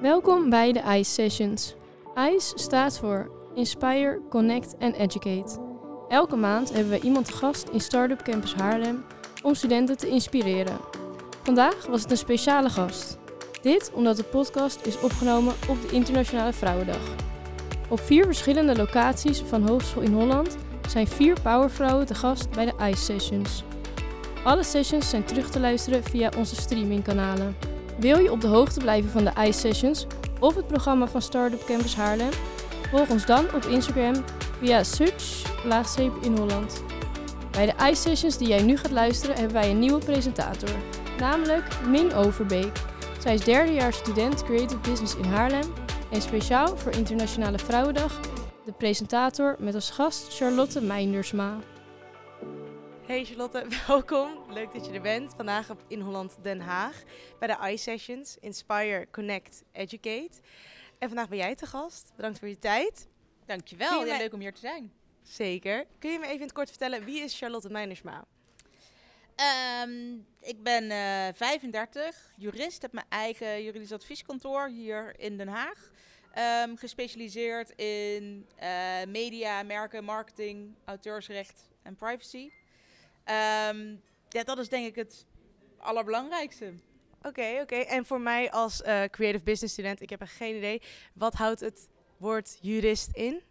Welkom bij de ICE Sessions. ICE staat voor Inspire, Connect en Educate. Elke maand hebben we iemand te gast in Startup Campus Haarlem om studenten te inspireren. Vandaag was het een speciale gast. Dit omdat de podcast is opgenomen op de Internationale Vrouwendag. Op vier verschillende locaties van Hogeschool in Holland zijn vier powervrouwen te gast bij de ICE Sessions. Alle sessions zijn terug te luisteren via onze streamingkanalen. Wil je op de hoogte blijven van de ICE Sessions of het programma van Startup Campus Haarlem? Volg ons dan op Instagram via search in Holland. Bij de ICE Sessions die jij nu gaat luisteren hebben wij een nieuwe presentator, namelijk Min Overbeek. Zij is derdejaars student Creative Business in Haarlem en speciaal voor Internationale Vrouwendag de presentator met als gast Charlotte Meindersma. Hey Charlotte, welkom. Leuk dat je er bent. Vandaag op in Holland Den Haag bij de iSessions Inspire, Connect, Educate. En vandaag ben jij te gast. Bedankt voor je tijd. Dankjewel, heel leuk om hier te zijn. Zeker. Kun je me even in het kort vertellen, wie is Charlotte Meinersma? Um, ik ben uh, eh, 35, jurist, heb mijn eigen juridisch advieskantoor hier in Den Haag. Um, gespecialiseerd in uh, media, merken, marketing, auteursrecht en privacy. Um, ja, dat is denk ik het allerbelangrijkste. Oké, oké. En voor mij als uh, creative business student, ik heb er geen idee. Wat houdt het woord jurist in?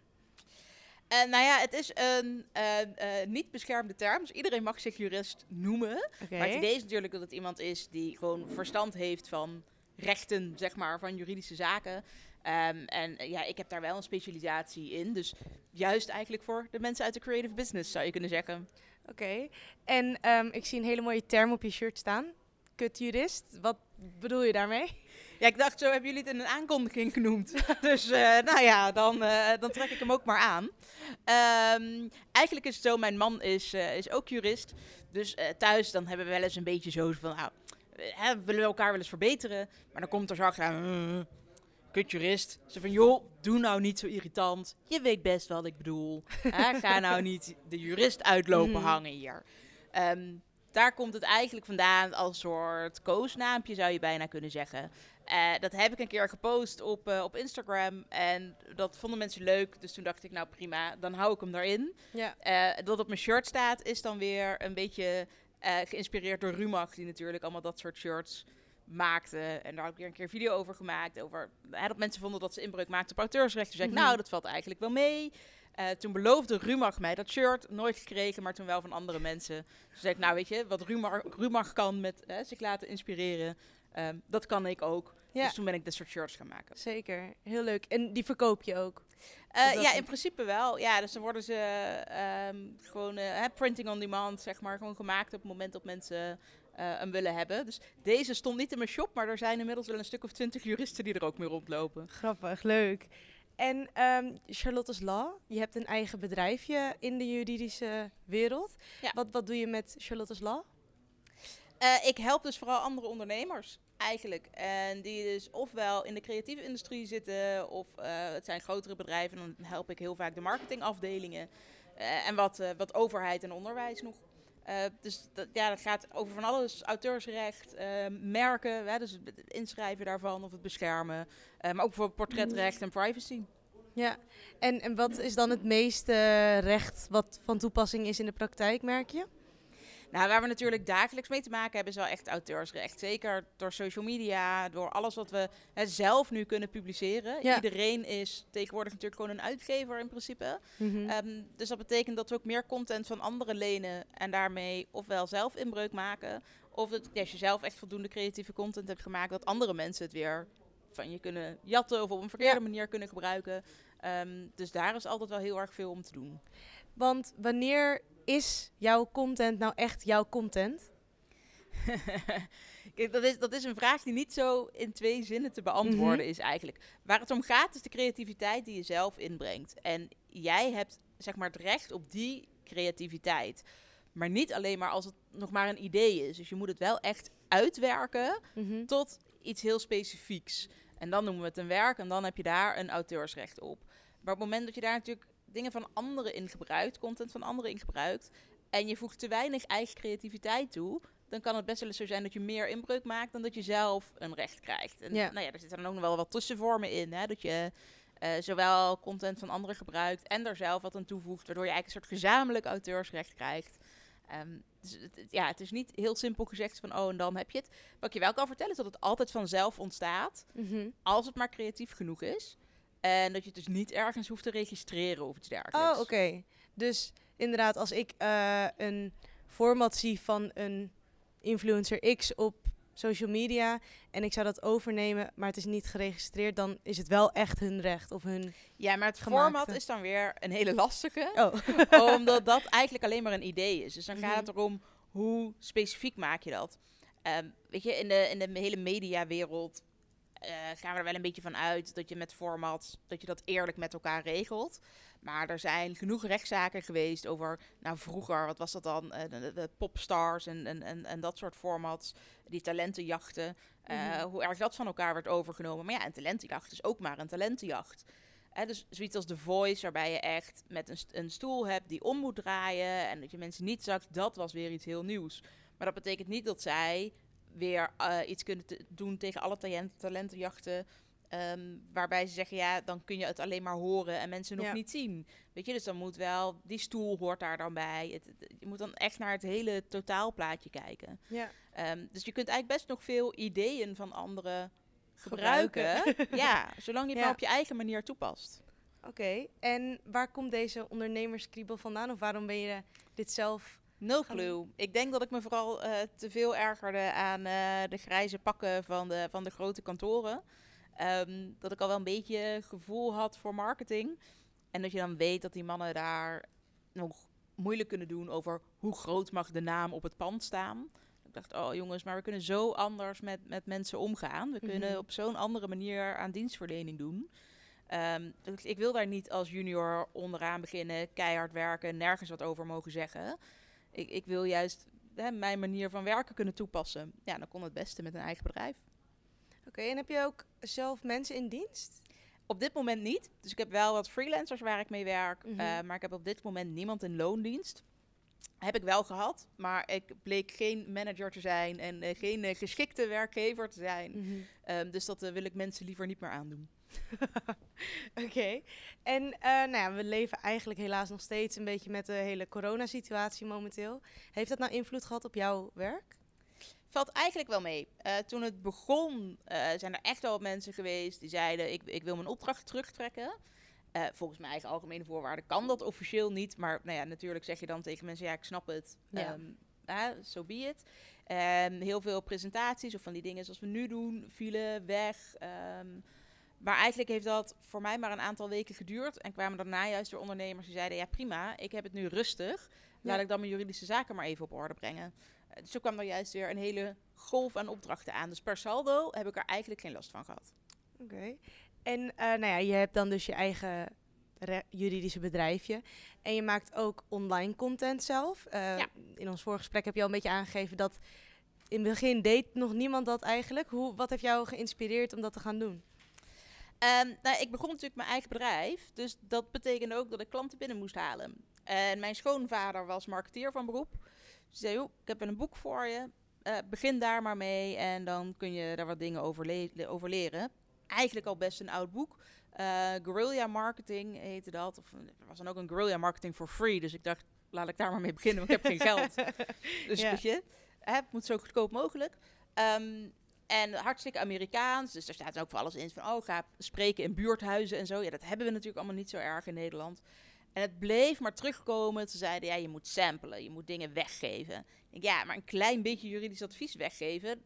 Uh, nou ja, het is een uh, uh, niet beschermde term. Dus iedereen mag zich jurist noemen. Okay. Maar het idee is natuurlijk dat het iemand is die gewoon verstand heeft van rechten, zeg maar, van juridische zaken. Um, en ja, ik heb daar wel een specialisatie in. Dus juist eigenlijk voor de mensen uit de creative business, zou je kunnen zeggen. Oké. En um, ik zie een hele mooie term op je shirt staan. Kutjurist. Wat bedoel je daarmee? Ja, ik dacht, zo hebben jullie het in een aankondiging genoemd. dus uh, nou ja, dan, uh, dan trek ik hem ook maar aan. Um, eigenlijk is het zo, mijn man is, uh, is ook jurist. Dus thuis dan hebben we wel eens een beetje zo van, nou, we willen elkaar wel eens verbeteren. Maar dan komt er zo achter, kutjurist. Ze van, joh, doe nou niet zo irritant. Je weet best wat ik bedoel. Ga nou niet de jurist uitlopen mhm. hangen hier. Um, daar komt het eigenlijk vandaan als soort koosnaampje, zou je bijna kunnen zeggen. Uh, dat heb ik een keer gepost op, uh, op Instagram en dat vonden mensen leuk. Dus toen dacht ik, nou prima, dan hou ik hem erin. Ja. Uh, dat op mijn shirt staat is dan weer een beetje geïnspireerd door Rumach, die natuurlijk allemaal dat soort shirts maakte. En daar heb ik weer een keer een video over gemaakt. Over dat mensen vonden dat ze inbreuk maakten op auteursrecht. Toen zei ik, mhm. nou, dat valt eigenlijk wel mee. Uh, toen beloofde Rumach mij dat shirt, nooit gekregen, maar toen wel van andere mensen. Toen zei ik, nou weet je, wat Rumach, Rumach kan met hè, zich laten inspireren, um, dat kan ik ook. Ja. Dus toen ben ik dit soort shirts gaan maken. Zeker, heel leuk. En die verkoop je ook? Uh, ja, in principe wel. Ja, dus dan worden ze um, gewoon uh, printing on demand, zeg maar, gewoon gemaakt op het moment dat mensen hem willen hebben. Dus deze stond niet in mijn shop, maar er zijn inmiddels wel een stuk of twintig juristen die er ook mee rondlopen. Grappig, leuk. En um, Charlotte's Law, je hebt een eigen bedrijfje in de juridische wereld. Ja. Wat, wat doe je met Charlotte's Law? Uh, ik help dus vooral andere ondernemers eigenlijk. En die dus ofwel in de creatieve industrie zitten, of uh, het zijn grotere bedrijven. Dan help ik heel vaak de marketingafdelingen. Uh, en wat, wat overheid en onderwijs nog. Dus dat, ja, dat gaat over van alles. Auteursrecht, merken, hè, dus het inschrijven daarvan of het beschermen. Uh, maar ook voor portretrecht en privacy. Ja, en, en wat is dan het meeste recht wat van toepassing is in de praktijk, merk je? Nou, waar we natuurlijk dagelijks mee te maken hebben, is wel echt auteursrecht. Zeker door social media, door alles wat we hè, zelf nu kunnen publiceren. Ja. Iedereen is tegenwoordig natuurlijk gewoon een uitgever in principe. Mm um, dus dat betekent dat we ook meer content van anderen lenen en daarmee ofwel zelf inbreuk maken. Of dat, ja, als je zelf echt voldoende creatieve content hebt gemaakt, dat andere mensen het weer van je kunnen jatten of op een verkeerde manier kunnen gebruiken. Um, dus daar is altijd wel heel erg veel om te doen. Want wanneer is jouw content nou echt jouw content? Kijk, dat, is, dat is een vraag die niet zo in twee zinnen te beantwoorden mhm. is eigenlijk. Waar het om gaat is de creativiteit die je zelf inbrengt. En jij hebt zeg maar het recht op die creativiteit. Maar niet alleen maar als het nog maar een idee is. Dus je moet het wel echt uitwerken mhm. tot iets heel specifieks. En dan noemen we het een werk en dan heb je daar een auteursrecht op. Maar op het moment dat je daar natuurlijk dingen van anderen in gebruikt, content van anderen in gebruikt, en je voegt te weinig eigen creativiteit toe, dan kan het best wel eens zo zijn dat je meer inbreuk maakt dan dat je zelf een recht krijgt. En Ja. nou ja, er zitten dan ook nog wel wat tussenvormen in. Hè? Dat je eh, zowel content van anderen gebruikt en er zelf wat aan toevoegt, waardoor je eigenlijk een soort gezamenlijk auteursrecht krijgt. Ehm, dus het, ja, het is niet heel simpel gezegd van oh en dan heb je het. Wat ik je wel kan vertellen is dat het altijd vanzelf ontstaat Mhm. als het maar creatief genoeg is. En dat je het dus niet ergens hoeft te registreren of iets dergelijks. Oh, oké. Dus inderdaad, als ik eh, een format zie van een influencer X op social media en ik zou dat overnemen, maar het is niet geregistreerd, dan is het wel echt hun recht of hun. Ja, maar het Gemaakte. format is dan weer een hele lastige. Oh, omdat dat eigenlijk alleen maar een idee is. Dus dan gaat Mhm. het erom hoe specifiek maak je dat. Ehm, weet je, in de, in de hele mediawereld eh, gaan we er wel een beetje van uit dat je met formats, dat je dat eerlijk met elkaar regelt. Maar er zijn genoeg rechtszaken geweest over, nou vroeger, wat was dat dan, Eh, de, popstars en, en, en, en dat soort formats, die talentenjachten, eh, Mhm. hoe erg dat van elkaar werd overgenomen. Maar ja, een talentenjacht is ook maar een talentenjacht. Hè, dus zoiets als The Voice, waarbij je echt met een, een stoel hebt die om moet draaien en dat je mensen niet zag, dat was weer iets heel nieuws. Maar dat betekent niet dat zij weer eh, iets kunnen te- doen tegen alle talent, talentenjachten. ehm, waarbij ze zeggen, ja, dan kun je het alleen maar horen en mensen nog Ja. niet zien. Weet je, dus dan moet wel, die stoel hoort daar dan bij. Het, het- je moet dan echt naar het hele totaalplaatje kijken. ja. Ehm, dus je kunt eigenlijk best nog veel ideeën van anderen gebruiken. Gebruiken. ja, zolang je het Ja. maar op je eigen manier toepast. Oké. En waar komt deze ondernemerskriebel vandaan? Of waarom ben je dit zelf? No clue. Ik denk dat ik me vooral eh, te veel ergerde aan eh, de grijze pakken van de, van de grote kantoren. Ehm, dat ik al wel een beetje gevoel had voor marketing. En dat je dan weet dat die mannen daar nog moeilijk kunnen doen over hoe groot mag de naam op het pand staan. Ik dacht, oh jongens, maar we kunnen zo anders met, met mensen omgaan. We kunnen Mhm. op zo'n andere manier aan dienstverlening doen. Dus ik wil daar niet als junior onderaan beginnen, keihard werken, nergens wat over mogen zeggen. Ik, ik wil juist hè, mijn manier van werken kunnen toepassen. Ja, dan kon het beste met een eigen bedrijf. Oké. En heb je ook zelf mensen in dienst? Op dit moment niet. Dus ik heb wel wat freelancers waar ik mee werk. Mhm. eh, maar ik heb op dit moment niemand in loondienst. Heb ik wel gehad. Maar ik bleek geen manager te zijn en eh, geen eh, geschikte werkgever te zijn. Mhm. Ehm, dus dat wil ik mensen liever niet meer aandoen. Oké. En eh, nou ja, we leven eigenlijk helaas nog steeds een beetje met de hele coronasituatie momenteel. Heeft dat nou invloed gehad op jouw werk? Valt eigenlijk wel mee. Eh, toen het begon eh, zijn er echt wel mensen geweest die zeiden... ik, ik wil mijn opdracht terugtrekken. Volgens mijn eigen algemene voorwaarden kan dat officieel niet. Maar nou ja, natuurlijk zeg je dan tegen mensen... ja, ik snap het. Ja. Ja. so so be it. Ehm, heel veel presentaties of van die dingen zoals we nu doen... vielen weg. Ehm, maar eigenlijk heeft dat voor mij maar een aantal weken geduurd. En kwamen daarna juist weer ondernemers die zeiden... ja, prima, ik heb het nu rustig. Laat Ja. ik dan mijn juridische zaken maar even op orde brengen. Dus toen kwam er juist weer een hele golf aan opdrachten aan. Dus per saldo heb ik er eigenlijk geen last van gehad. Oké. En eh, nou ja, je hebt dan dus je eigen juridische bedrijfje. En je maakt ook online content zelf. Eh, Ja. In ons vorige gesprek heb je al een beetje aangegeven dat in het begin deed nog niemand dat eigenlijk. Hoe, wat heeft jou geïnspireerd om dat te gaan doen? Ehm, nou, ik begon natuurlijk mijn eigen bedrijf. Dus dat betekende ook dat ik klanten binnen moest halen. En mijn schoonvader was marketeer van beroep. Ze zei, ik heb een boek voor je. Eh, begin daar maar mee en dan kun je daar wat dingen over, le- over leren. Eigenlijk al best een oud boek. Eh guerrilla marketing heette dat. Of, er was dan ook een guerrilla marketing for free. Dus ik dacht, laat ik daar maar mee beginnen, want ik heb geen geld. Dus Ja. weet je, het moet zo goedkoop mogelijk. Ehm, en hartstikke Amerikaans. Dus daar staat ook voor alles in. Van, oh, ga spreken in buurthuizen en zo. Ja, dat hebben we natuurlijk allemaal niet zo erg in Nederland. En het bleef maar terugkomen. Ze zeiden, ja, je moet samplen. Je moet dingen weggeven. Ik denk, ja, maar een klein beetje juridisch advies weggeven.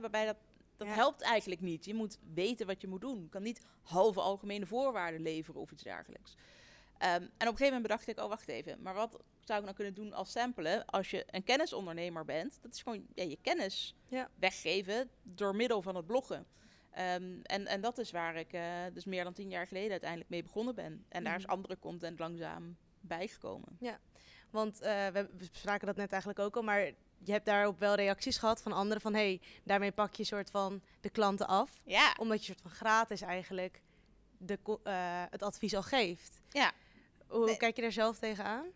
waarbij dat, dat Ja. helpt eigenlijk niet. Je moet weten wat je moet doen. Je kan niet halve algemene voorwaarden leveren of iets dergelijks. Ehm, en op een gegeven moment bedacht ik, oh wacht even, maar wat zou ik nou kunnen doen als samplen als je een kennisondernemer bent? Dat is gewoon ja, je kennis Ja. weggeven door middel van het bloggen. Ehm, en, en dat is waar ik eh, dus meer dan tien jaar geleden uiteindelijk mee begonnen ben. En daar is Mhm. andere content langzaam bijgekomen. Want eh, we, we spraken dat net eigenlijk ook al, maar je hebt daarop wel reacties gehad van anderen van hey, daarmee pak je soort van de klanten af. Ja, Omdat je soort van gratis eigenlijk de, eh, het advies al geeft. Ja. Hoe Nee. kijk je daar zelf tegenaan?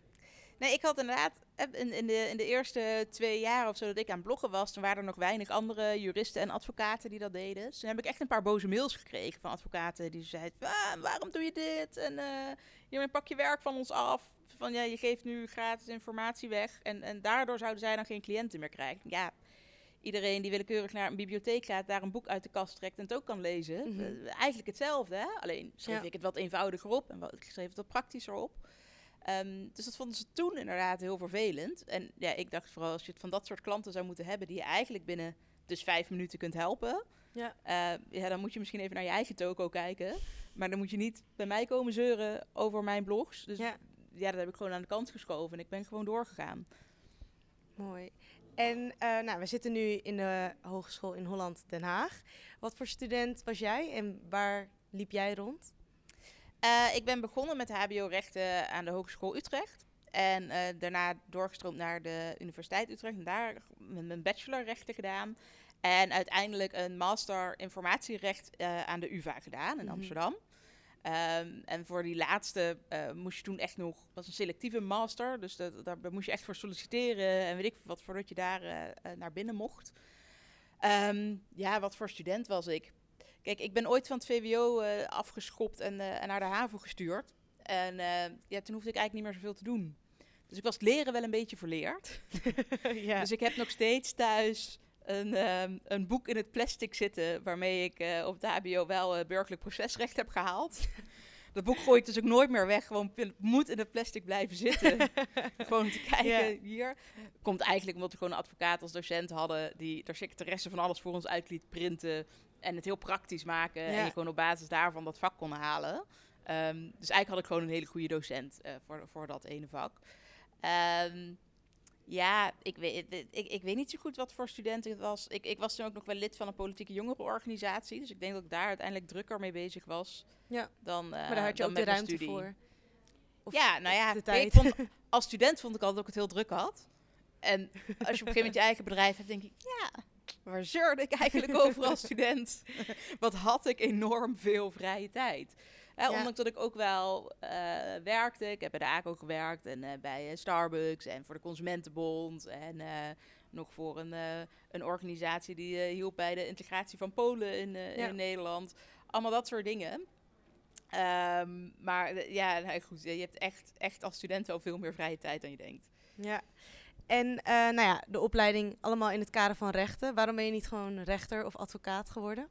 Nee, ik had inderdaad in, in, de, in de eerste twee jaar of zo dat ik aan bloggen was, toen waren er nog weinig andere juristen en advocaten die dat deden. Dus toen heb ik echt een paar boze mails gekregen van advocaten die zeiden, ah, waarom doe je dit? En uh, je pak je werk van ons af. Van ja, je geeft nu gratis informatie weg. En, en daardoor zouden zij dan geen cliënten meer krijgen. Ja, iedereen die willekeurig naar een bibliotheek gaat, daar een boek uit de kast trekt en het ook kan lezen. Mhm. Eh, eigenlijk hetzelfde, hè? alleen schreef ik het wat eenvoudiger op en wat, ik schreef het wat praktischer op. Ehm, dus dat vonden ze toen inderdaad heel vervelend. En ja, ik dacht vooral als je het van dat soort klanten zou moeten hebben, die je eigenlijk binnen dus vijf minuten kunt helpen. Ja. Uh, ja, dan moet je misschien even naar je eigen toko kijken. Maar dan moet je niet bij mij komen zeuren over mijn blogs. Dus ja, ja dat heb ik gewoon aan de kant geschoven en ik ben gewoon doorgegaan. Mooi. En uh, nou, we zitten nu in de Hogeschool in Holland, Den Haag. Wat voor student was jij en waar liep jij rond? Uh, ik ben begonnen met HBO-rechten aan de Hogeschool Utrecht. En uh, daarna doorgestroomd naar de Universiteit Utrecht. En daar mijn bachelorrechten gedaan. En uiteindelijk een master informatierecht aan de UvA gedaan in mm Amsterdam. Um, en voor die laatste uh, moest je toen echt nog, was een selectieve master, dus dat, daar, moest je echt voor solliciteren en weet ik wat, voordat je daar uh, naar binnen mocht. Um, ja, wat voor student was ik? Kijk, ik ben ooit van het VWO uh, afgeschopt en, en, naar de HAVO gestuurd. En ja, toen hoefde ik eigenlijk niet meer zoveel te doen. Dus ik was het leren wel een beetje verleerd. ja. Dus ik heb nog steeds thuis een, um, een boek in het plastic zitten waarmee ik uh, op de HBO wel uh, burgerlijk procesrecht heb gehaald. Dat boek gooi ik dus ook nooit meer weg. Gewoon moet in het plastic blijven zitten. gewoon te kijken hier. Komt eigenlijk omdat we gewoon een advocaat als docent hadden die de secretaresse van alles voor ons uit liet printen en het heel praktisch maken en je gewoon op basis daarvan dat vak kon halen. Um, dus eigenlijk had ik gewoon een hele goede docent uh, voor, voor dat ene vak. Um, ja, ik weet, ik, ik weet niet zo goed wat voor studenten het was. Ik, ik was toen ook nog wel lid van een politieke jongerenorganisatie. Dus ik denk dat ik daar uiteindelijk drukker mee bezig was ja. dan uh, Maar daar had je ook de ruimte voor? Of ja, nou ja, ik vond, als student vond ik altijd dat ik het heel druk had. En als je op een gegeven moment je eigen bedrijf hebt, denk ik, ja, waar zeurde ik eigenlijk over als student? Wat had ik enorm veel vrije tijd. Uh, Ondanks dat ik ook wel uh, werkte. Ik heb bij de ACO gewerkt en uh, bij Starbucks en voor de Consumentenbond. En nog voor een, een organisatie die hielp bij de integratie van Polen in, ja. in Nederland. Allemaal dat soort dingen. Um, maar ja, nou goed, je hebt echt, echt als student al veel meer vrije tijd dan je denkt. Ja, en uh, nou ja, de opleiding allemaal in het kader van rechten. Waarom ben je niet gewoon rechter of advocaat geworden?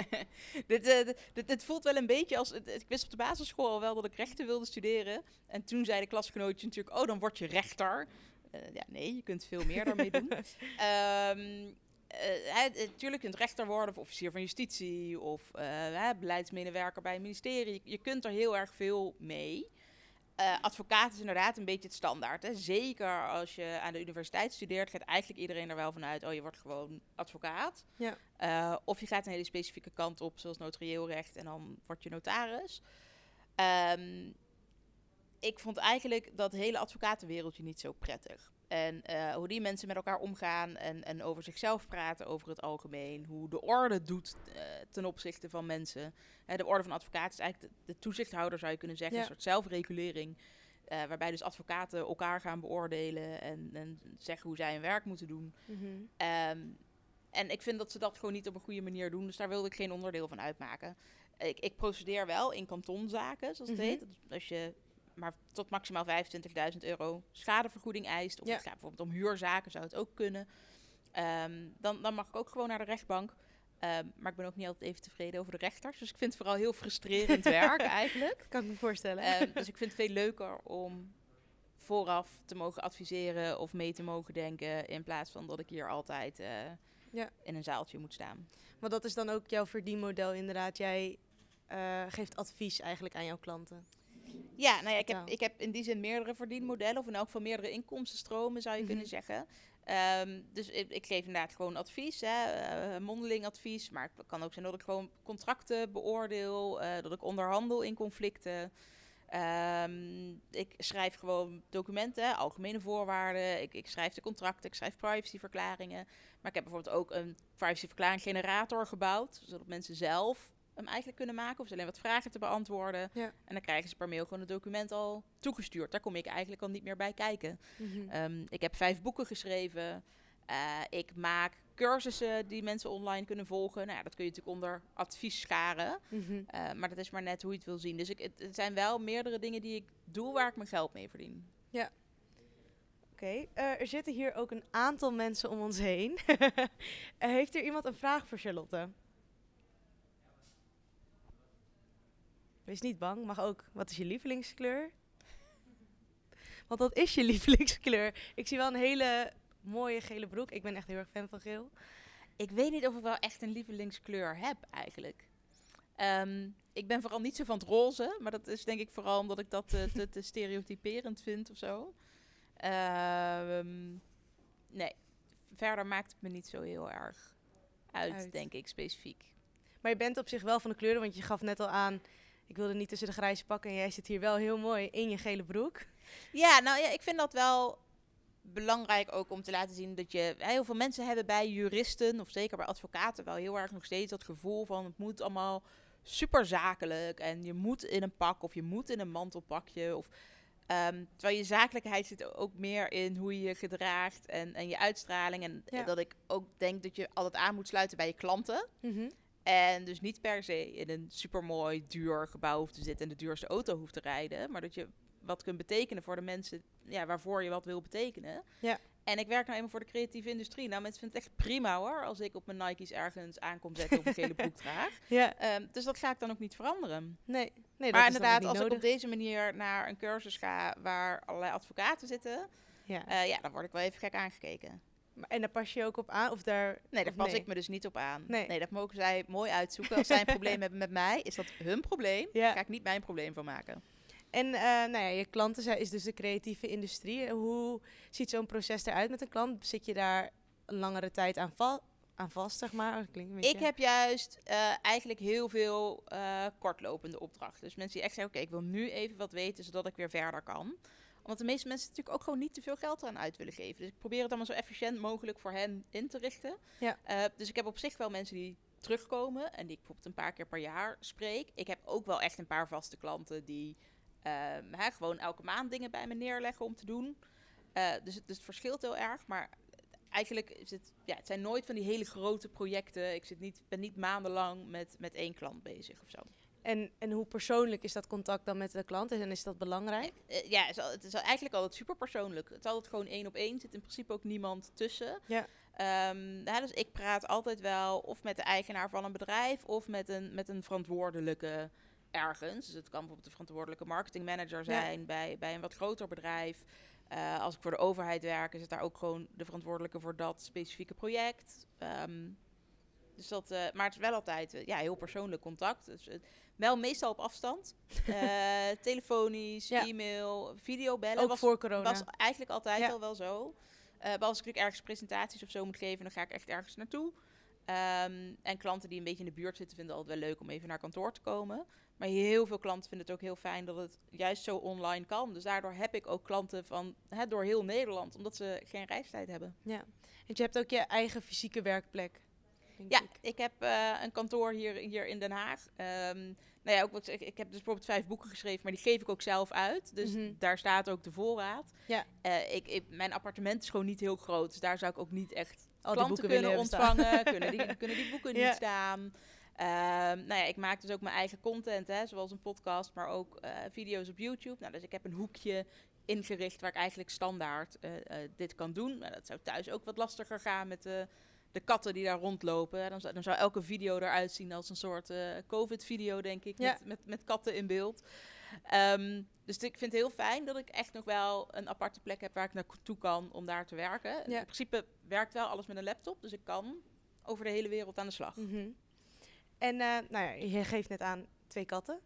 dit, uh, dit, dit, voelt wel een beetje als... Ik wist op de basisschool al wel dat ik rechten wilde studeren. En toen zei de klasgenootje natuurlijk... Oh, dan word je rechter. Uh, ja, nee, je kunt veel meer daarmee doen. um, natuurlijk kunt rechter worden of officier van justitie... of beleidsmedewerker bij een ministerie. Je, je kunt er heel erg veel mee... Uh, advocaat is inderdaad een beetje het standaard. Hè? Zeker als je aan de universiteit studeert, gaat eigenlijk iedereen er wel vanuit: oh, je wordt gewoon advocaat. Ja. Uh, of je gaat een hele specifieke kant op, zoals notarieel recht, en dan word je notaris. Um, ik vond eigenlijk dat hele advocatenwereldje niet zo prettig. En uh, hoe die mensen met elkaar omgaan en, en over zichzelf praten over het algemeen. Hoe de orde doet uh, ten opzichte van mensen. De orde van advocaten is eigenlijk de, de, toezichthouder, zou je kunnen zeggen. Ja. Een soort zelfregulering. waarbij dus advocaten elkaar gaan beoordelen en, en zeggen hoe zij hun werk moeten doen. Mm -hmm. um, en ik vind dat ze dat gewoon niet op een goede manier doen. Dus daar wilde ik geen onderdeel van uitmaken. Ik, ik procedeer wel in kantonzaken, zoals het mm -hmm. heet. Als je maar tot maximaal 25.000 euro schadevergoeding eist. Of ja. het gaat bijvoorbeeld om huurzaken, zou het ook kunnen. Um, dan, dan mag ik ook gewoon naar de rechtbank. Um, maar ik ben ook niet altijd even tevreden over de rechters. Dus ik vind het vooral heel frustrerend werk eigenlijk. Kan ik me voorstellen. Um, dus ik vind het veel leuker om vooraf te mogen adviseren of mee te mogen denken. In plaats van dat ik hier altijd uh, ja. in een zaaltje moet staan. Maar dat is dan ook jouw verdienmodel inderdaad. Jij uh, geeft advies eigenlijk aan jouw klanten. Ja, nou ja, ik heb, ik heb in die zin meerdere verdienmodellen, of in elk geval meerdere inkomstenstromen zou je kunnen mhm. zeggen. Um, dus ik, ik, geef inderdaad gewoon advies, hè, uh, mondeling advies. Maar het kan ook zijn dat ik gewoon contracten beoordeel, uh, dat ik onderhandel in conflicten. Um, ik schrijf gewoon documenten, algemene voorwaarden. Ik, ik, schrijf de contracten, ik schrijf privacyverklaringen. Maar ik heb bijvoorbeeld ook een privacyverklaring generator gebouwd, zodat mensen zelf hem eigenlijk kunnen maken. Of ze alleen wat vragen te beantwoorden. Ja. En dan krijgen ze per mail gewoon het document al toegestuurd. Daar kom ik eigenlijk al niet meer bij kijken. Mhm. Ehm, ik heb vijf boeken geschreven. Eh, ik maak cursussen die mensen online kunnen volgen. Nou ja, dat kun je natuurlijk onder advies scharen. Mhm. Eh, maar dat is maar net hoe je het wil zien. Dus ik, het, het zijn wel meerdere dingen die ik doe waar ik mijn geld mee verdien. Oké, eh, er zitten hier ook een aantal mensen om ons heen. Heeft er iemand een vraag voor Charlotte? Wees niet bang, mag ook. Wat is je lievelingskleur? Want dat is je lievelingskleur. Ik zie wel een hele mooie gele broek. Ik ben echt heel erg fan van geel. Ik weet niet of ik wel echt een lievelingskleur heb eigenlijk. Ehm, ik ben vooral niet zo van het roze, maar dat is denk ik vooral omdat ik dat eh, te, te stereotyperend vind of zo. Ehm, nee, verder maakt het me niet zo heel erg uit, Uit. denk ik, specifiek. Maar je bent op zich wel van de kleuren, want je gaf net al aan... Ik wilde niet tussen de grijze pakken en jij zit hier wel heel mooi in je gele broek. Ja, nou ja, ik vind dat wel belangrijk ook om te laten zien dat je... Heel veel mensen hebben bij juristen, of zeker bij advocaten, wel heel erg nog steeds dat gevoel van het moet allemaal super zakelijk en je moet in een pak of je moet in een mantelpakje of... ehm, terwijl je zakelijkheid zit ook meer in hoe je je gedraagt en, en je uitstraling. En Ja. dat ik ook denk dat je altijd aan moet sluiten bij je klanten. Mhm. En dus niet per se in een supermooi, duur gebouw hoeft te zitten en de duurste auto hoeft te rijden. Maar dat je wat kunt betekenen voor de mensen ja, waarvoor je wat wil betekenen. Ja. En ik werk nou eenmaal voor de creatieve industrie. Nou, mensen vinden het echt prima hoor, als ik op mijn Nike's ergens aankom zetten of een gele broek draag. Ja, Ehm, dus dat ga ik dan ook niet veranderen. nee. nee dat maar is inderdaad, als ik op deze manier naar een cursus ga waar allerlei advocaten zitten, Ja. eh, ja, dan word ik wel even gek aangekeken. En daar pas je ook op aan? Of daar... Nee, daar pas ik me dus niet op aan. Nee. Nee. dat mogen zij mooi uitzoeken. Als zij een probleem hebben met mij, is dat hun probleem. Ja. Daar ga ik niet mijn probleem van maken. En eh, nou ja, je klanten zijn, is dus de creatieve industrie. Hoe ziet zo'n proces eruit met een klant? Zit je daar een langere tijd aan, va- aan vast, zeg maar? Klinkt beetje... Ik heb juist eh, eigenlijk heel veel eh, kortlopende opdrachten. Dus mensen die echt zeggen, oké, ik wil nu even wat weten, zodat ik weer verder kan. Omdat de meeste mensen natuurlijk ook gewoon niet te veel geld eraan uit willen geven. Dus ik probeer het allemaal zo efficiënt mogelijk voor hen in te richten. Ja. Eh, dus ik heb op zich wel mensen die terugkomen en die ik bijvoorbeeld een paar keer per jaar spreek. Ik heb ook wel echt een paar vaste klanten die ehm, hè, gewoon elke maand dingen bij me neerleggen om te doen. Eh, dus, het, dus het verschilt heel erg, maar eigenlijk is het, ja, het zijn nooit van die hele grote projecten. Ik zit niet, ben niet maandenlang met, met één klant bezig of zo. En, en hoe persoonlijk is dat contact dan met de klant? En is dat belangrijk? Eh, ja, het is, eigenlijk altijd super persoonlijk. Het is altijd gewoon één op één. Er zit in principe ook niemand tussen. Ja. Ehm, ja, dus ik praat altijd wel of met de eigenaar van een bedrijf of met een, met een verantwoordelijke ergens. Dus het kan bijvoorbeeld de verantwoordelijke marketingmanager zijn bij, bij een wat groter bedrijf. Eh, als ik voor de overheid werk, is het daar ook gewoon de verantwoordelijke voor dat specifieke project. Ehm, dus dat, eh, maar het is wel altijd eh, ja, heel persoonlijk contact. Dus, eh, wel meestal op afstand. Eh, telefonisch, Ja. e-mail, videobellen. Ook was, voor corona. was eigenlijk altijd Ja. al wel zo. Eh maar als ik natuurlijk ergens presentaties of zo moet geven, dan ga ik echt ergens naartoe. Ehm, en klanten die een beetje in de buurt zitten, vinden het altijd wel leuk om even naar kantoor te komen. Maar heel veel klanten vinden het ook heel fijn dat het juist zo online kan. Dus daardoor heb ik ook klanten van hè, door heel Nederland, omdat ze geen reistijd hebben. Ja. Want je hebt ook je eigen fysieke werkplek. Denk Ja, ik. ik heb eh, een kantoor hier, hier in Den Haag. Ehm nou ja, ook wat, ik, ik heb dus bijvoorbeeld vijf boeken geschreven, maar die geef ik ook zelf uit. Dus Mhm. daar staat ook de voorraad. Ja. Eh, ik, ik, mijn appartement is gewoon niet heel groot, dus daar zou ik ook niet echt Al die klanten boeken kunnen ontvangen. kunnen, die, kunnen die boeken Ja. niet staan. Ehm, nou ja, ik maak dus ook mijn eigen content, hè, zoals een podcast, maar ook eh, video's op YouTube. Nou, dus ik heb een hoekje ingericht waar ik eigenlijk standaard dit kan doen. Nou, dat zou thuis ook wat lastiger gaan met de, de katten die daar rondlopen. Dan zou, dan zou elke video eruit zien als een soort eh, COVID-video, denk ik, Ja. met, met, met katten in beeld. Ehm, dus ik vind het heel fijn dat ik echt nog wel een aparte plek heb waar ik naartoe kan om daar te werken. Ja. In principe werkt wel alles met een laptop, dus ik kan over de hele wereld aan de slag. Mhm. En eh, nou ja, je geeft net aan twee katten.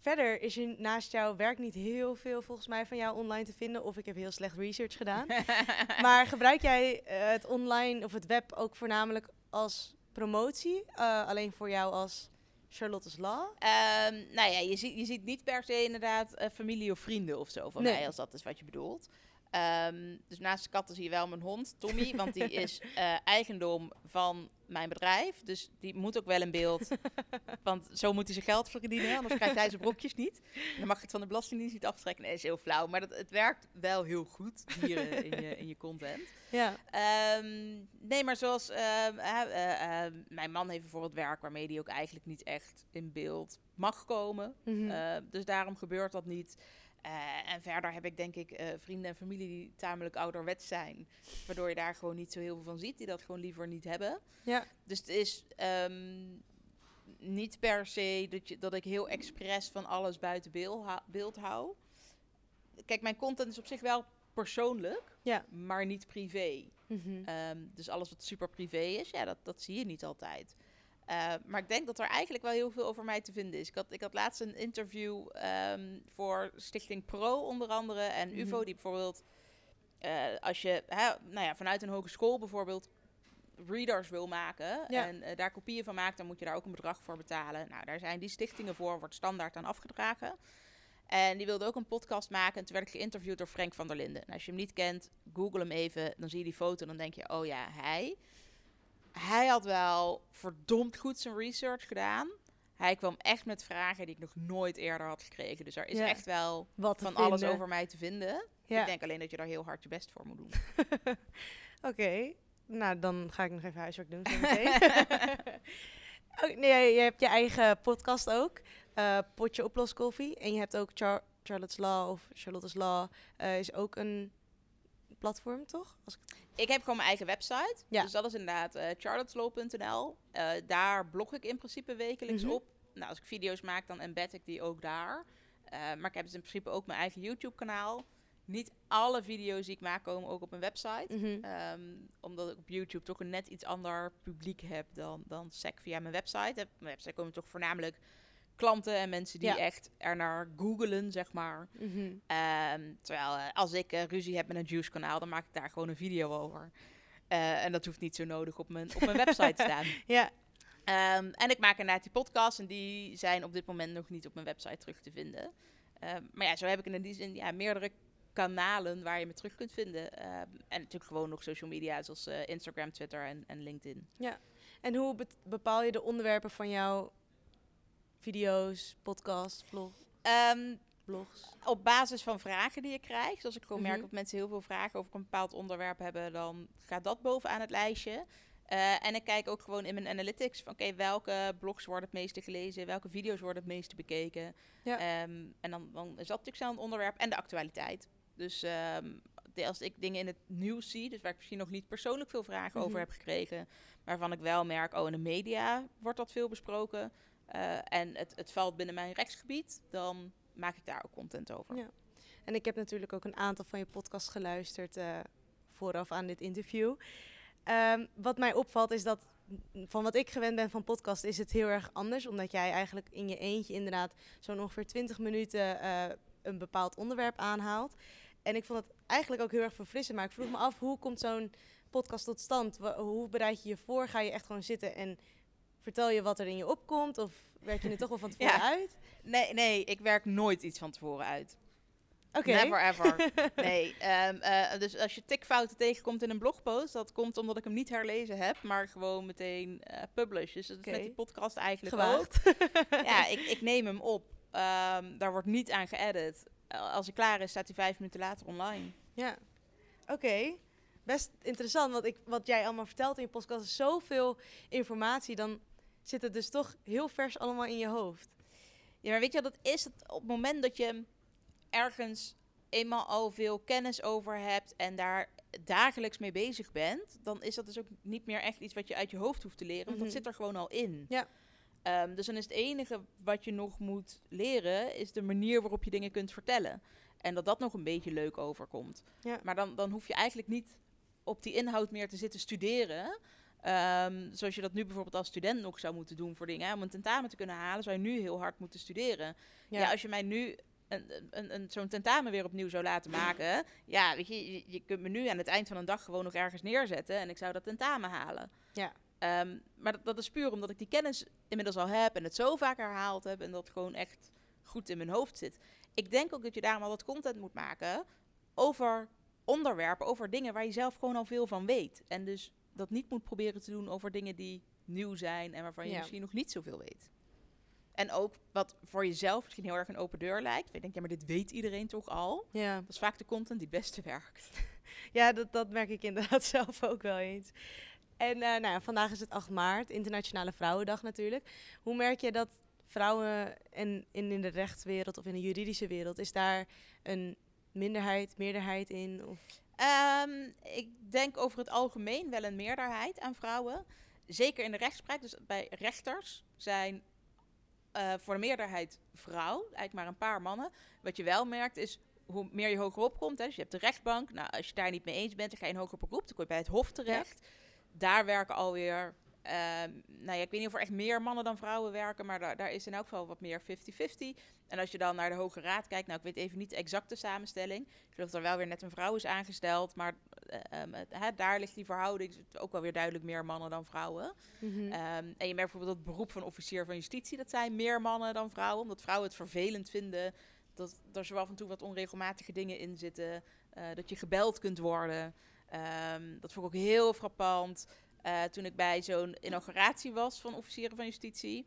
Verder is er naast jouw werk niet heel veel volgens mij van jou online te vinden. Of ik heb heel slecht research gedaan. maar gebruik jij eh, het online of het web ook voornamelijk als promotie? Eh, alleen voor jou als Charlotte's Law? Ehm, nou ja, je ziet, je ziet niet per se inderdaad eh, familie of vrienden of zo van Nee. mij, als dat is wat je bedoelt. Ehm, dus naast de katten zie je wel mijn hond, Tommy, want die is eigendom van mijn bedrijf. Dus die moet ook wel in beeld. want zo moet hij zijn geld verdienen, anders krijgt hij zijn brokjes niet. En dan mag je het van de Belastingdienst niet aftrekken. Nee, is heel flauw. Maar dat, het werkt wel heel goed, dieren in je, in je content. Ja. Ehm, nee, maar zoals ehm, eh, eh, mijn man heeft bijvoorbeeld werk waarmee hij ook eigenlijk niet echt in beeld mag komen. Mhm. Dus daarom gebeurt dat niet. Uh, en verder heb ik denk ik uh, vrienden en familie die tamelijk ouderwets zijn. Waardoor je daar gewoon niet zo heel veel van ziet. Die dat gewoon liever niet hebben. Ja. Dus het is um, niet per se dat, je, dat ik heel expres van alles buiten beeld, beeld hou. Kijk, mijn content is op zich wel persoonlijk, ja. maar niet privé. Mm -hmm. um, dus alles wat super privé is, ja, dat, dat zie je niet altijd. Uh, maar ik denk dat er eigenlijk wel heel veel over mij te vinden is. Ik had, ik had laatst een interview um, voor Stichting Pro onder andere. En Mhm. Mm UVO die bijvoorbeeld, uh, als je hè, nou ja, vanuit een hogeschool bijvoorbeeld readers wil maken Ja. en uh, daar kopieën van maakt, dan moet je daar ook een bedrag voor betalen. Nou, daar zijn die stichtingen voor, wordt standaard aan afgedragen. En die wilde ook een podcast maken. En toen werd ik geïnterviewd door Frank van der Linden. En als je hem niet kent, google hem even. Dan zie je die foto en dan denk je, oh ja, hij. Hij had wel verdomd goed zijn research gedaan. Hij kwam echt met vragen die ik nog nooit eerder had gekregen. Dus er is Ja. echt wel Wat van alles over mij te vinden. Ja. Ik denk alleen dat je daar heel hard je best voor moet doen. Oké, nou dan ga ik nog even huiswerk doen. oh, nee, je hebt je eigen podcast ook, eh, Potje Oplos Koffie. En je hebt ook Char Charlotte's Law of Charlotte's Law, eh, is ook een platform, toch? Als ik... Ik heb gewoon mijn eigen website. Ja. Dus dat is inderdaad uh, charlotteslow.nl. Uh, daar blog ik in principe wekelijks Mhm. op. Nou, als ik video's maak, dan embed ik die ook daar. Uh, maar ik heb dus in principe ook mijn eigen YouTube-kanaal. Niet alle video's die ik maak komen ook op mijn website. Mhm. Um, omdat ik op YouTube toch een net iets ander publiek heb dan, dan SEC via mijn website. Op mijn website komen toch voornamelijk klanten en mensen die Ja. echt er naar googelen, zeg maar. Mhm. Um, terwijl uh, als ik uh, ruzie heb met een Juice kanaal, dan maak ik daar gewoon een video over. Uh, en dat hoeft niet zo nodig op mijn, op mijn website te staan. Ja, Um, en ik maak inderdaad die podcasts en die zijn op dit moment nog niet op mijn website terug te vinden. Um, maar ja, zo heb ik in die zin ja, meerdere kanalen waar je me terug kunt vinden. En natuurlijk gewoon nog social media zoals Instagram, Twitter en, en LinkedIn. en hoe be- bepaal je de onderwerpen van jouw video's, podcasts, vlog, Um, blogs? op basis van vragen die je krijgt. Dus als ik gewoon merk Mhm. dat mensen heel veel vragen over een bepaald onderwerp hebben, dan gaat dat bovenaan het lijstje. Uh, en ik kijk ook gewoon in mijn analytics van oké, welke blogs worden het meeste gelezen, welke video's worden het meeste bekeken. Ja. Um, en dan, dan is dat natuurlijk een onderwerp en de actualiteit. Dus um, de, als ik dingen in het nieuws zie, dus waar ik misschien nog niet persoonlijk veel vragen Mhm. over heb gekregen, waarvan ik wel merk, oh in de media wordt dat veel besproken. Uh, en het, het valt binnen mijn rechtsgebied, dan maak ik daar ook content over. Ja. En ik heb natuurlijk ook een aantal van je podcasts geluisterd uh, vooraf aan dit interview. Um, wat mij opvalt is dat van wat ik gewend ben van podcast is het heel erg anders. Omdat jij eigenlijk in je eentje inderdaad zo'n ongeveer 20 minuten uh, een bepaald onderwerp aanhaalt. En ik vond het eigenlijk ook heel erg verfrissend. Maar ik vroeg me af, hoe komt zo'n podcast tot stand? Hoe bereid je je voor? Ga je echt gewoon zitten en vertel je wat er in je opkomt? Of werk je het toch wel van tevoren Ja. uit? Nee, nee, ik werk nooit iets van tevoren uit. Oké. Never ever. nee. Um, uh, dus als je tikfouten tegenkomt in een blogpost, dat komt omdat ik hem niet herlezen heb, maar gewoon meteen uh, publish. Dus dat is met die podcast eigenlijk Gewaagd. ook. ja, ik, ik neem hem op. Um, daar wordt niet aan geëdit. Uh, als hij klaar is, staat hij vijf minuten later online. Ja, oké. Best interessant, want ik, wat jij allemaal vertelt in je podcast is zoveel informatie. Dan zit het dus toch heel vers allemaal in je hoofd. Ja, maar weet je wat het is? Dat op het moment dat je ergens eenmaal al veel kennis over hebt en daar dagelijks mee bezig bent, dan is dat dus ook niet meer echt iets wat je uit je hoofd hoeft te leren, want Mhm. dat zit er gewoon al in. Ja. Um, dus dan is het enige wat je nog moet leren, is de manier waarop je dingen kunt vertellen. En dat dat nog een beetje leuk overkomt. Ja. Maar dan, dan hoef je eigenlijk niet op die inhoud meer te zitten studeren. Um, zoals je dat nu bijvoorbeeld als student nog zou moeten doen voor dingen. Hè? Om een tentamen te kunnen halen, zou je nu heel hard moeten studeren. Ja, ja als je mij nu een, een, een, zo'n tentamen weer opnieuw zou laten maken. Ja, weet je, je, kunt me nu aan het eind van een dag gewoon nog ergens neerzetten. En ik zou dat tentamen halen. Ja. Um, maar dat, dat is puur omdat ik die kennis inmiddels al heb en het zo vaak herhaald heb. En dat gewoon echt goed in mijn hoofd zit. Ik denk ook dat je daarom al wat content moet maken over onderwerpen over dingen waar je zelf gewoon al veel van weet. En dus dat niet moet proberen te doen over dingen die nieuw zijn en waarvan je Ja. misschien nog niet zoveel weet. En ook wat voor jezelf misschien heel erg een open deur lijkt. Ik denk, ja, maar dit weet iedereen toch al. Ja, Dat is vaak de content die het beste werkt. ja dat, dat merk ik inderdaad zelf ook wel eens. En eh, nou ja, vandaag is het 8 maart, Internationale Vrouwendag natuurlijk. Hoe merk je dat vrouwen en in, in de rechtswereld of in de juridische wereld, is daar een minderheid, meerderheid in? Of... Ehm, ik denk over het algemeen wel een meerderheid aan vrouwen. Zeker in de rechtspraak, dus bij rechters zijn eh, voor de meerderheid vrouw, eigenlijk maar een paar mannen. Wat je wel merkt is hoe meer je hogerop komt. Hè, dus je hebt de rechtbank. Nou, als je daar niet mee eens bent, dan ga je in hoger beroep. Dan kom je bij het hof terecht. Daar werken alweer, nou ja, ik weet niet of er echt meer mannen dan vrouwen werken, maar daar, daar is in elk geval wat meer 50-50. En als je dan naar de Hoge Raad kijkt, nou, ik weet even niet de exacte samenstelling. Ik geloof dat er wel weer net een vrouw is aangesteld, maar eh, ehm, het- hè, daar ligt die verhouding ook wel weer duidelijk meer mannen dan vrouwen. Ehm, en je merkt bijvoorbeeld dat beroep van officier van justitie, dat zijn meer mannen dan vrouwen. Omdat vrouwen het vervelend vinden dat er zo af en toe wat onregelmatige dingen in zitten. eh, dat je gebeld kunt worden. Ehm, dat vond ik ook heel frappant. Eh, toen ik bij zo'n inauguratie was van officieren van justitie.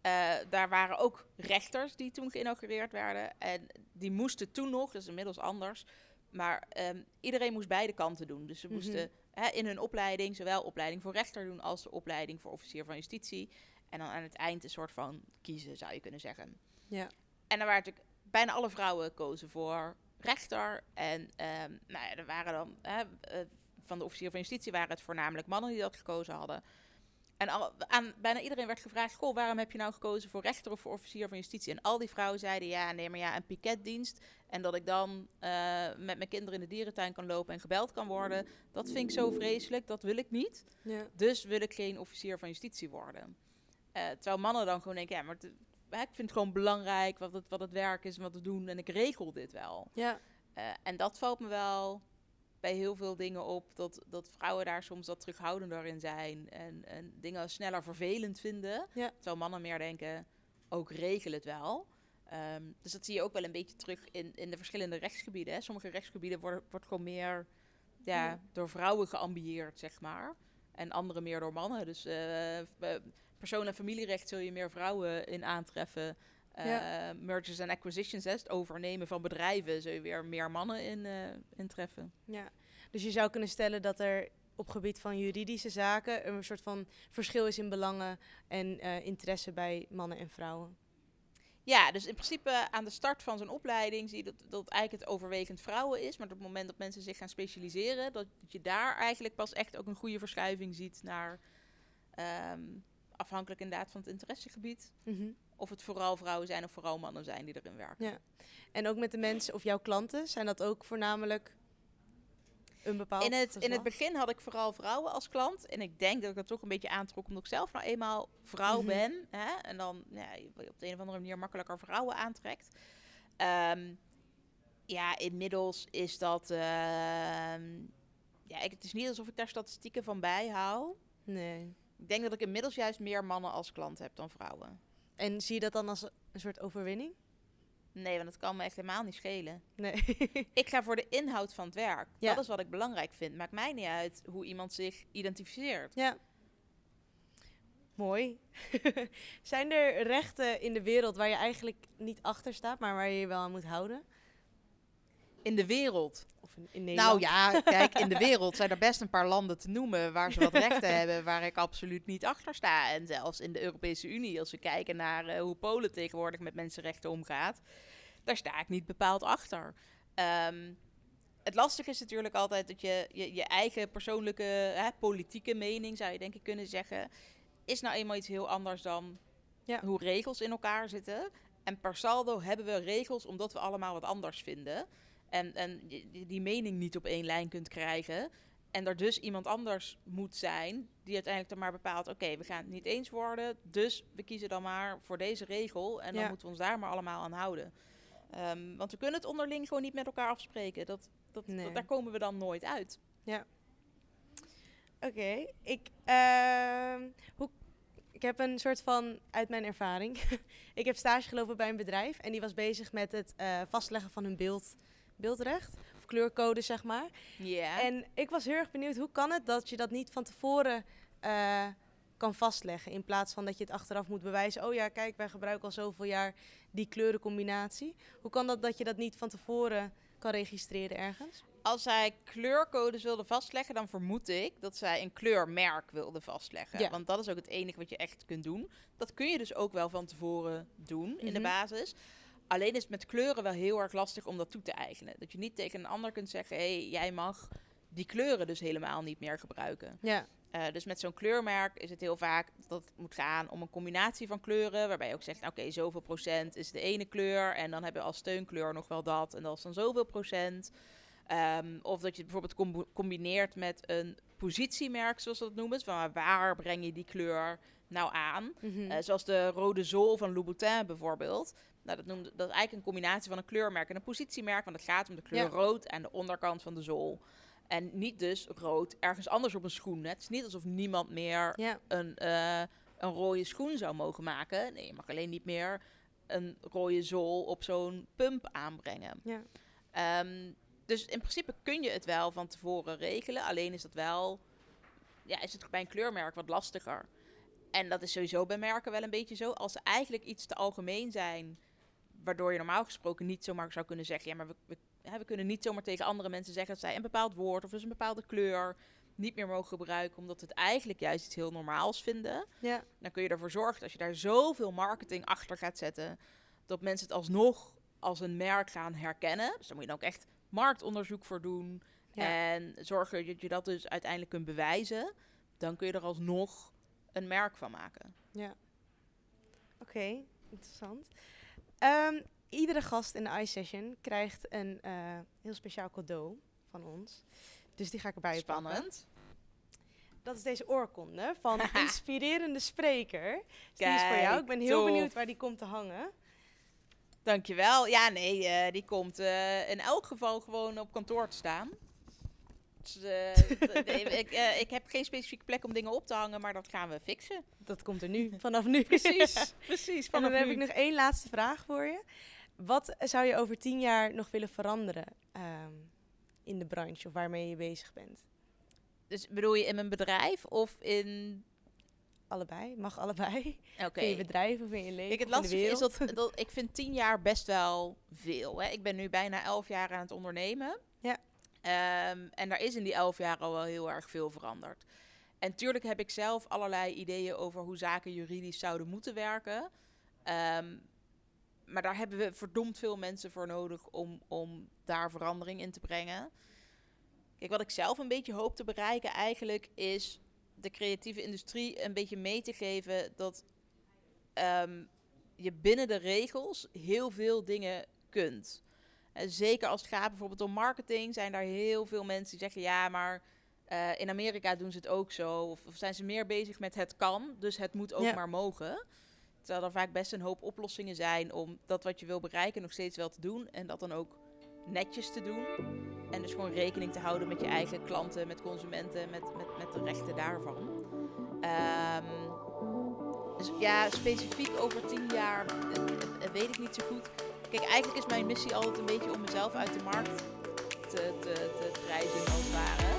Eh, daar waren ook rechters die toen geïnaugureerd werden. En die moesten toen nog, dat is inmiddels anders. Maar ehm, iedereen moest beide kanten doen. Dus ze Mhm. moesten hè, in hun opleiding zowel opleiding voor rechter doen als de opleiding voor officier van justitie. En dan aan het eind een soort van kiezen, zou je kunnen zeggen. Ja. En dan waren natuurlijk bijna alle vrouwen kozen voor rechter. En ehm, nou ja, er waren dan hè, eh, van de officier van justitie waren het voornamelijk mannen die dat gekozen hadden. En al, aan bijna iedereen werd gevraagd: Goh, waarom heb je nou gekozen voor rechter of voor officier van justitie? En al die vrouwen zeiden: Ja, nee, maar ja, een piketdienst. En dat ik dan eh, met mijn kinderen in de dierentuin kan lopen en gebeld kan worden. Dat vind ik zo vreselijk, dat wil ik niet. Ja. Dus wil ik geen officier van justitie worden. Eh, terwijl mannen dan gewoon denken: Ja, maar ik vind het gewoon belangrijk wat het, wat het werk is en wat we doen. En ik regel dit wel. Ja. Eh, en dat valt me wel bij heel veel dingen op. Dat, dat vrouwen daar soms wat terughoudender in zijn. En, en dingen sneller vervelend vinden. Ja. Terwijl mannen meer denken, ook regel het wel. Ehm, dus dat zie je ook wel een beetje terug in, in de verschillende rechtsgebieden. Hè. Sommige rechtsgebieden worden wordt gewoon meer ja, Ja. door vrouwen geambieerd, zeg maar. En andere meer door mannen. Dus eh, persoon- en familierecht zul je meer vrouwen in aantreffen. Ja. mergers en acquisitions, hè, het overnemen van bedrijven, zul je weer meer mannen in, eh in treffen. Ja, dus je zou kunnen stellen dat er op gebied van juridische zaken een soort van verschil is in belangen en eh, interesse bij mannen en vrouwen. Ja, dus in principe aan de start van zo'n opleiding zie je dat, dat het eigenlijk het overwegend vrouwen is. Maar op het moment dat mensen zich gaan specialiseren, dat je daar eigenlijk pas echt ook een goede verschuiving ziet naar, ehm, afhankelijk inderdaad van het interessegebied, Mhm. Of het vooral vrouwen zijn of vooral mannen zijn die erin werken. Ja. En ook met de mensen of jouw klanten, zijn dat ook voornamelijk een bepaald In het, in het begin had ik vooral vrouwen als klant. En ik denk dat ik dat toch een beetje aantrok omdat ik zelf nou eenmaal vrouw Mhm. ben. Hè? En dan ja, op de een of andere manier makkelijker vrouwen aantrekt. Ehm, ja, inmiddels is dat... ehm, ja, ik, het is niet alsof ik daar statistieken van bijhoud. Nee. Ik denk dat ik inmiddels juist meer mannen als klant heb dan vrouwen. En zie je dat dan als een soort overwinning? Nee, want dat kan me echt helemaal niet schelen. Nee. Ik ga voor de inhoud van het werk. Ja. Dat is wat ik belangrijk vind. Maakt mij niet uit hoe iemand zich identificeert. ja. Mooi. zijn er rechten in de wereld waar je eigenlijk niet achter staat, maar waar je je wel aan moet houden? In de wereld. Of in, in Nederland? Nou ja, kijk, in de wereld zijn er best een paar landen te noemen waar ze wat rechten hebben waar ik absoluut niet achter sta. En zelfs in de Europese Unie, als we kijken naar eh, hoe Polen tegenwoordig met mensenrechten omgaat, daar sta ik niet bepaald achter. Ehm, het lastige is natuurlijk altijd dat je je, je eigen persoonlijke hè, politieke mening, zou je denk ik kunnen zeggen, is nou eenmaal iets heel anders dan Ja. hoe regels in elkaar zitten. En per saldo hebben we regels omdat we allemaal wat anders vinden. En, en die, mening niet op één lijn kunt krijgen. En er dus iemand anders moet zijn die uiteindelijk dan maar bepaalt... oké, we gaan het niet eens worden, dus we kiezen dan maar voor deze regel... en dan Ja. moeten we ons daar maar allemaal aan houden. Ehm, want we kunnen het onderling gewoon niet met elkaar afspreken. Dat, dat, Nee. dat- daar komen we dan nooit uit. Oké, ik, ehm, hoe, ik heb een soort van, uit mijn ervaring, ik heb stage gelopen bij een bedrijf en die was bezig met het eh, vastleggen van hun beeld, beeldrecht. Of kleurcode, zeg maar. Ja. En ik was heel erg benieuwd, hoe kan het dat je dat niet van tevoren eh, kan vastleggen? In plaats van dat je het achteraf moet bewijzen. Oh ja, kijk, wij gebruiken al zoveel jaar die kleurencombinatie. Hoe kan dat dat je dat niet van tevoren kan registreren ergens? Als zij kleurcodes wilden vastleggen, dan vermoed ik dat zij een kleurmerk wilden vastleggen. Ja. Want dat is ook het enige wat je echt kunt doen. Dat kun je dus ook wel van tevoren doen in de Mhm. basis. Alleen is het met kleuren wel heel erg lastig om dat toe te eigenen. Dat je niet tegen een ander kunt zeggen: hé, hey, jij mag die kleuren dus helemaal niet meer gebruiken. Ja, Eh, dus met zo'n kleurmerk is het heel vaak dat het moet gaan om een combinatie van kleuren. Waarbij je ook zegt, oké, zoveel procent is de ene kleur. En dan hebben we als steunkleur nog wel dat. En dat is dan zoveel procent. Ehm, of dat je het bijvoorbeeld combi- combineert met een positiemerk, zoals ze dat noemen. Dus Van waar breng je die kleur nou aan? Mhm. Eh, zoals de rode zool van Louboutin bijvoorbeeld. Nou, dat, noemde, dat is eigenlijk een combinatie van een kleurmerk en een positiemerk. Want het gaat om de kleur Ja. rood aan de onderkant van de zool. En niet dus rood ergens anders op een schoen. Het is niet alsof niemand meer ja. een, eh, een rode schoen zou mogen maken. Nee, je mag alleen niet meer een rode zool op zo'n pump aanbrengen. Ja. Ehm, dus in principe kun je het wel van tevoren regelen. Alleen is dat wel, ja, is het bij een kleurmerk wat lastiger. En dat is sowieso bij merken wel een beetje zo. Als ze eigenlijk iets te algemeen zijn, waardoor je normaal gesproken niet zomaar zou kunnen zeggen, ja, maar we, we, hè, we kunnen niet zomaar tegen andere mensen zeggen dat zij een bepaald woord of dus een bepaalde kleur niet meer mogen gebruiken, omdat we het eigenlijk juist iets heel normaals vinden. ja. Dan kun je ervoor zorgen dat je daar zoveel marketing achter gaat zetten, dat mensen het alsnog als een merk gaan herkennen. Dus daar moet je dan ook echt marktonderzoek voor doen. Ja. En zorgen dat je dat dus uiteindelijk kunt bewijzen. Dan kun je er alsnog een merk van maken. Oké, interessant. Ehm, iedere gast in de iSession krijgt een eh, heel speciaal cadeau van ons. Dus die ga ik erbij pakken. Spannend. Dat is deze oorkonde van Inspirerende Spreker. Dus die is voor jou. Kijk, Ik ben heel tof. benieuwd waar die komt te hangen. Dankjewel. Ja, nee, eh, die komt eh, in elk geval gewoon op kantoor te staan. Eh, ik, eh, ik heb geen specifieke plek om dingen op te hangen, maar dat gaan we fixen. Dat komt er nu, vanaf nu. Precies, precies. En Vanaf dan heb ik nog één laatste vraag voor je. Wat zou je over tien jaar nog willen veranderen ehm, in de branche of waarmee je bezig bent? Dus bedoel je in mijn bedrijf of in... Allebei, mag allebei. In je bedrijf of in je leven Kijk, het lastige is dat ik vind tien jaar best wel veel. Hè? Ik ben nu bijna elf jaar aan het ondernemen. Ehm, en daar is in die elf jaar al wel heel erg veel veranderd. En tuurlijk heb ik zelf allerlei ideeën over hoe zaken juridisch zouden moeten werken. Ehm, maar daar hebben we verdomd veel mensen voor nodig om, om daar verandering in te brengen. Kijk, wat ik zelf een beetje hoop te bereiken eigenlijk is de creatieve industrie een beetje mee te geven dat ehm, je binnen de regels heel veel dingen kunt. En zeker als het gaat bijvoorbeeld om marketing, zijn daar heel veel mensen die zeggen: ja, maar eh, in Amerika doen ze het ook zo. Of, of zijn ze meer bezig met het kan, dus het moet ook Ja. maar mogen. Terwijl er vaak best een hoop oplossingen zijn om dat wat je wil bereiken nog steeds wel te doen. En dat dan ook netjes te doen. En dus gewoon rekening te houden met je eigen klanten, met consumenten, met, met, met de rechten daarvan. Ehm, dus ja, specifiek over tien jaar eh, eh, weet ik niet zo goed. Kijk, eigenlijk is mijn missie altijd een beetje om mezelf uit de markt te, te, te prijzen, als het ware.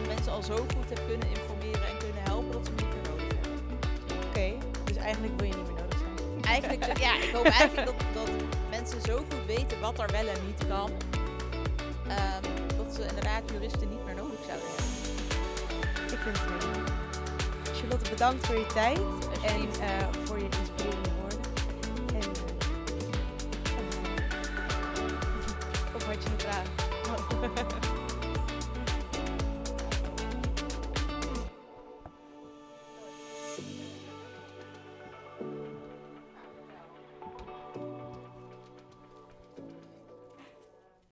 Ik mensen al zo goed heb kunnen informeren en kunnen helpen dat ze me niet meer nodig hebben. Oké, dus eigenlijk wil je niet meer nodig zijn. Eigenlijk, ja, ik hoop eigenlijk dat, dat mensen zo goed weten wat er wel en niet kan. ehm, dat ze inderdaad juristen niet meer nodig zouden hebben. Ik vind het heel leuk. Charlotte, bedankt voor je tijd en eh, voor je inspirerende ja.